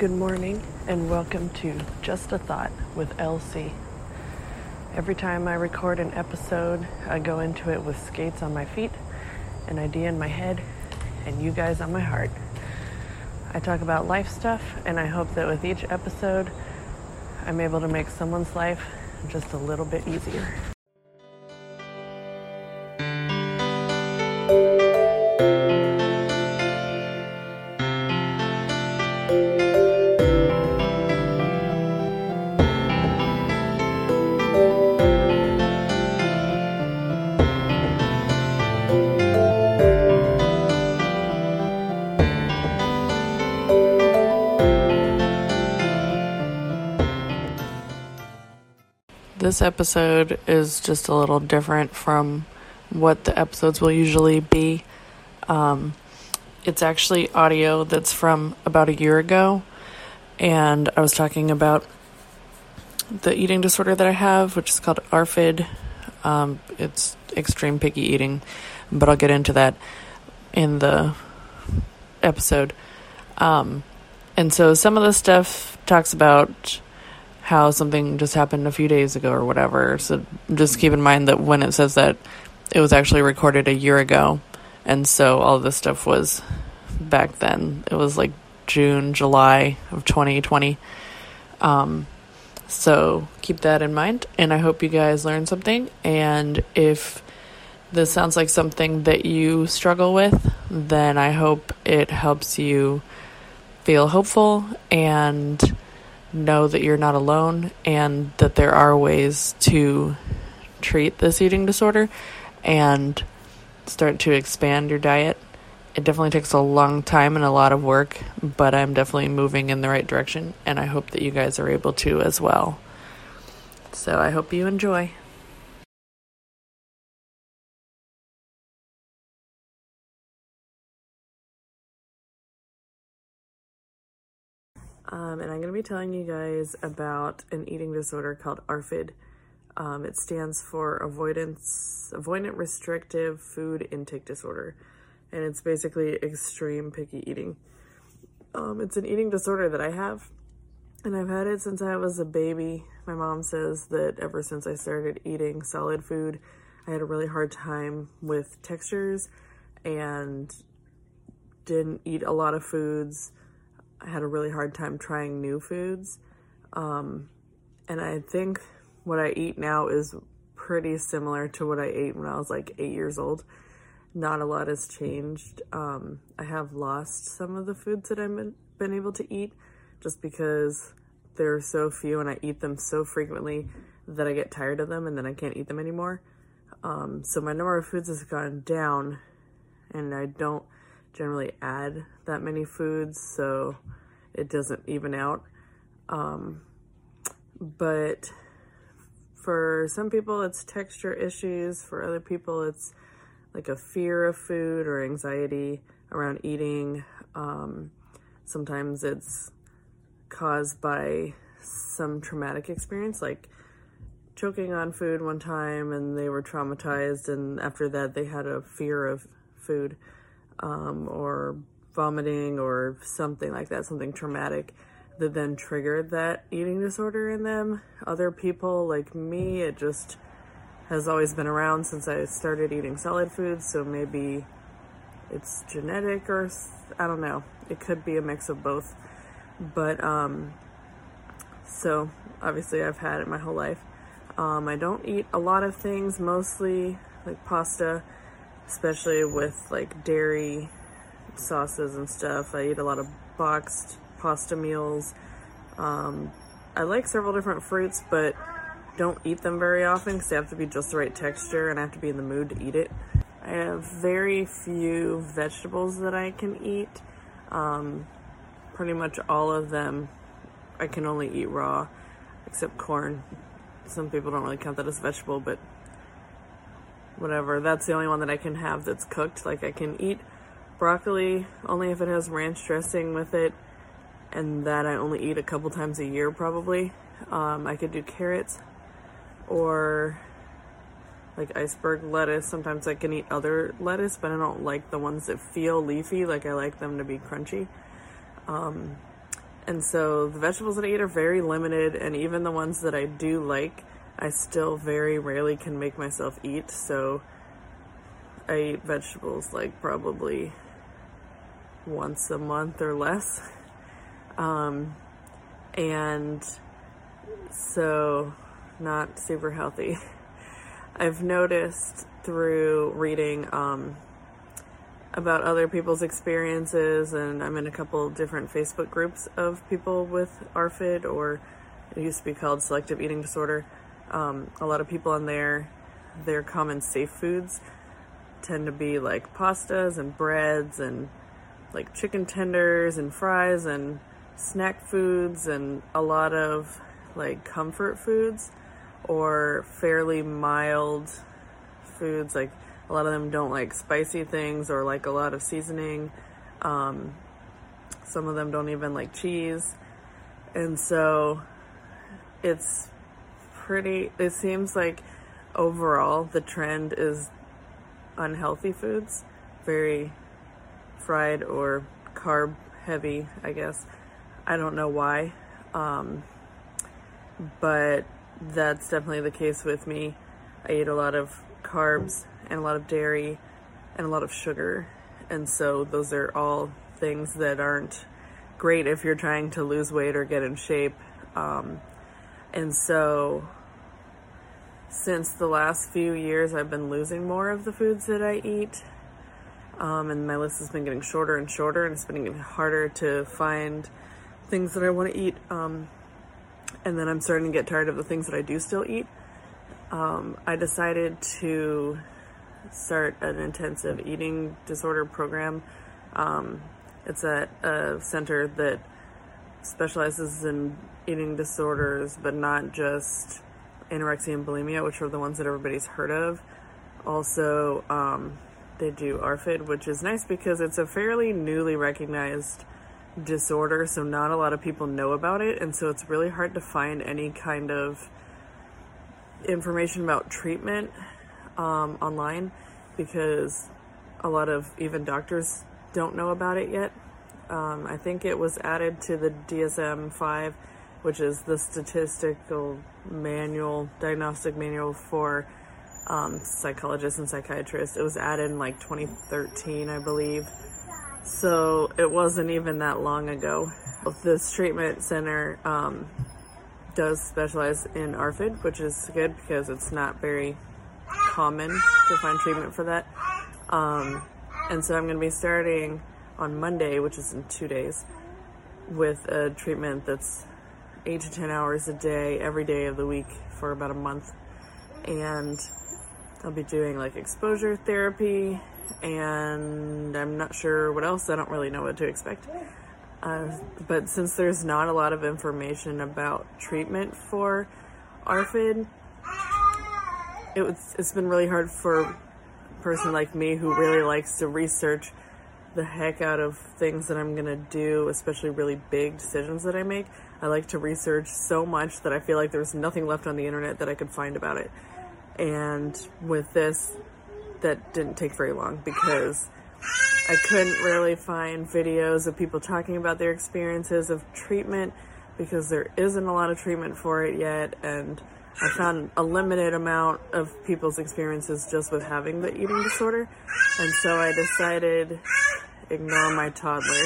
Good morning and welcome to Just a Thought with Elsie. Every time I record an episode, I go into it with skates on my feet, an idea in my head, and you guys on my heart. I talk about life stuff, and I hope that with each episode, I'm able to make someone's life just a little bit easier. This episode is just a little different from what the episodes will usually be. Um, it's actually audio that's from about a year ago, and I was talking about the eating disorder that I have, which is called ARFID. Um, it's extreme picky eating, but I'll get into that in the episode. Um, and so some of the stuff talks about how something just happened a few days ago or whatever. So just keep in mind that when it says that, it was actually recorded a year ago. And so all this stuff was back then. It was like June, July of 2020. Um, so keep that in mind. And I hope you guys learned something. And if this sounds like something that you struggle with, then I hope it helps you feel hopeful and know that you're not alone and that there are ways to treat this eating disorder and start to expand your diet. It definitely takes a long time and a lot of work, but I'm definitely moving in the right direction, and I hope that you guys are able to as well. So I hope you enjoy. Telling you guys about an eating disorder called ARFID. Um, it stands for avoidance, avoidant restrictive food intake disorder, and it's basically extreme picky eating. Um, it's an eating disorder that I have, and I've had it since I was a baby. My mom says that ever since I started eating solid food, I had a really hard time with textures and didn't eat a lot of foods I had a really hard time trying new foods. Um, and I think what I eat now is pretty similar to what I ate when I was like eight years old. Not a lot has changed. Um, I have lost some of the foods that I've been, been able to eat just because there are so few and I eat them so frequently that I get tired of them and then I can't eat them anymore. Um, so my number of foods has gone down and I don't generally add that many foods, so it doesn't even out. Um, but for some people, it's texture issues. For other people, it's like a fear of food or anxiety around eating. Um, sometimes it's caused by some traumatic experience, like choking on food one time and they were traumatized, and after that, they had a fear of food um, or vomiting or something like that, something traumatic that then triggered that eating disorder in them. Other people like me, it just has always been around since I started eating solid foods, so maybe it's genetic or I don't know. It could be a mix of both. But um so obviously I've had it my whole life. Um I don't eat a lot of things, mostly like pasta especially with like dairy sauces and stuff. I eat a lot of boxed pasta meals. Um, I like several different fruits, but don't eat them very often because they have to be just the right texture and I have to be in the mood to eat it. I have very few vegetables that I can eat. Um, pretty much all of them I can only eat raw, except corn. Some people don't really count that as vegetable, but whatever. That's the only one that I can have that's cooked. Like I can eat broccoli only if it has ranch dressing with it, and that I only eat a couple times a year probably. Um, I could do carrots or like iceberg lettuce. Sometimes I can eat other lettuce, but I don't like the ones that feel leafy. Like I like them to be crunchy. Um, and so the vegetables that I eat are very limited, and even the ones that I do like, I still very rarely can make myself eat. So I eat vegetables like probably once a month or less. Um, and so not super healthy. I've noticed through reading um, about other people's experiences, and I'm in a couple different Facebook groups of people with ARFID, or it used to be called selective eating disorder. Um, a lot of people on there, their common safe foods tend to be like pastas and breads and like chicken tenders and fries and snack foods and a lot of like comfort foods or fairly mild foods like a lot of them don't like spicy things or like a lot of seasoning. Um, some of them don't even like cheese. And so it's pretty, it seems like overall the trend is unhealthy foods, very fried or carb heavy, I guess. I don't know why. Um, but that's definitely the case with me. I eat a lot of carbs and a lot of dairy and a lot of sugar. And so those are all things that aren't great if you're trying to lose weight or get in shape. Um, and so since the last few years, I've been losing more of the foods that I eat. Um, and my list has been getting shorter and shorter, and it's been getting harder to find things that I want to eat. Um, and then I'm starting to get tired of the things that I do still eat. Um, I decided to start an intensive eating disorder program. Um, it's at a center that specializes in eating disorders, but not just anorexia and bulimia, which are the ones that everybody's heard of. Also, um, they do ARFID, which is nice because it's a fairly newly recognized disorder, so not a lot of people know about it, and so it's really hard to find any kind of information about treatment um, online because a lot of even doctors don't know about it yet. Um, I think it was added to the DSM 5, which is the statistical manual, diagnostic manual for um, psychologists and psychiatrists. It was added in like 2013, I believe. So it wasn't even that long ago. This treatment center um, does specialize in ARFID, which is good because it's not very common to find treatment for that. Um, and so I'm going to be starting on Monday, which is in two days, with a treatment that's eight to 10 hours a day, every day of the week for about a month. And I'll be doing like exposure therapy, and I'm not sure what else. I don't really know what to expect. Uh, but since there's not a lot of information about treatment for ARFID, it was, it's been really hard for a person like me who really likes to research the heck out of things that I'm gonna do, especially really big decisions that I make. I like to research so much that I feel like there's nothing left on the internet that I could find about it. And with this, that didn't take very long because I couldn't really find videos of people talking about their experiences of treatment because there isn't a lot of treatment for it yet. And I found a limited amount of people's experiences just with having the eating disorder. And so I decided ignore my toddler.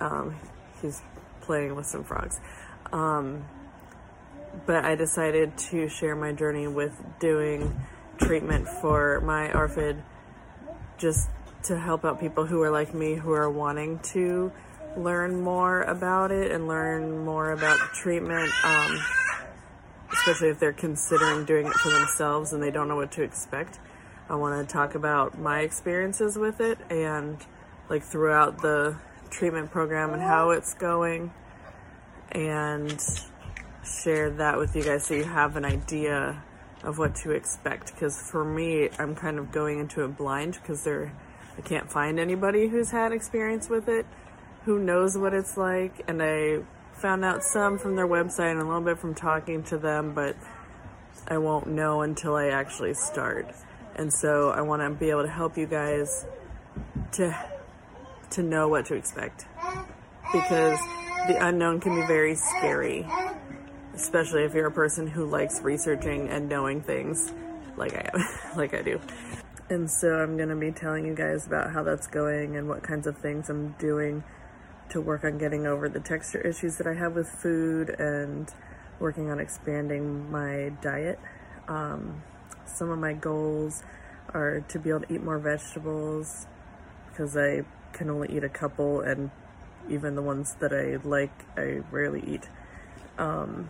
Um, he's playing with some frogs. Um, but I decided to share my journey with doing treatment for my ARFID just to help out people who are like me who are wanting to learn more about it and learn more about treatment, um, especially if they're considering doing it for themselves and they don't know what to expect. I want to talk about my experiences with it and like throughout the treatment program and how it's going and share that with you guys so you have an idea of what to expect. Because for me i'm kind of going into it blind because there i can't find anybody who's had experience with it who knows what it's like and i found out some from their website and a little bit from talking to them but i won't know until i actually start. And so i want to be able to help you guys to to know what to expect because the unknown can be very scary, especially if you're a person who likes researching and knowing things like I am, like I do. And so I'm going to be telling you guys about how that's going and what kinds of things I'm doing to work on getting over the texture issues that I have with food and working on expanding my diet. Um, some of my goals are to be able to eat more vegetables because I can only eat a couple and even the ones that I like, I rarely eat. Um,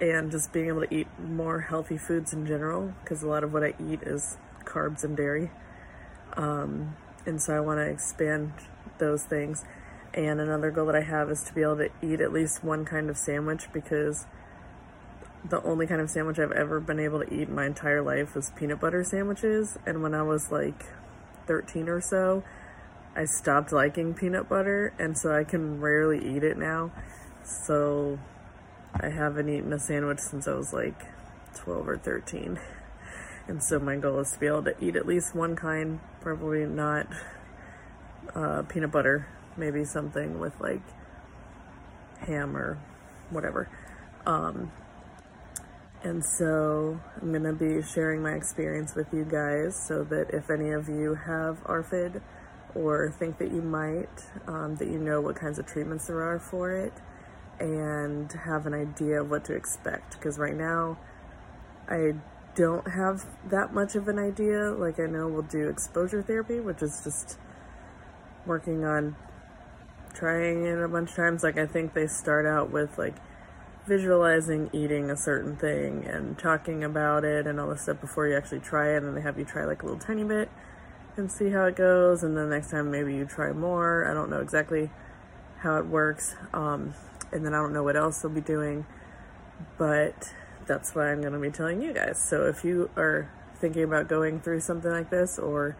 and just being able to eat more healthy foods in general because a lot of what I eat is carbs and dairy. Um, and so I want to expand those things. And another goal that I have is to be able to eat at least one kind of sandwich because the only kind of sandwich I've ever been able to eat in my entire life was peanut butter sandwiches. And when I was like 13 or so, I stopped liking peanut butter, and so I can rarely eat it now. So I haven't eaten a sandwich since I was like 12 or 13. And so my goal is to be able to eat at least one kind, probably not uh, peanut butter, maybe something with like ham or whatever. Um, and so I'm going to be sharing my experience with you guys so that if any of you have ARFID or think that you might, um, that you know what kinds of treatments there are for it and have an idea of what to expect. Because right now, I don't have that much of an idea. Like, I know we'll do exposure therapy, which is just working on trying it a bunch of times. Like, I think they start out with like visualizing eating a certain thing and talking about it and all this stuff before you actually try it, and they have you try like a little tiny bit and see how it goes. And then next time, maybe you try more. I don't know exactly how it works. Um, and then I don't know what else they'll be doing, but that's why I'm going to be telling you guys. So if you are thinking about going through something like this or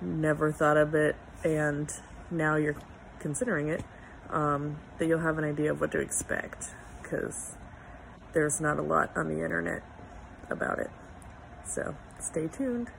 never thought of it and now you're considering it, um, that you'll have an idea of what to expect because there's not a lot on the internet about it. So stay tuned.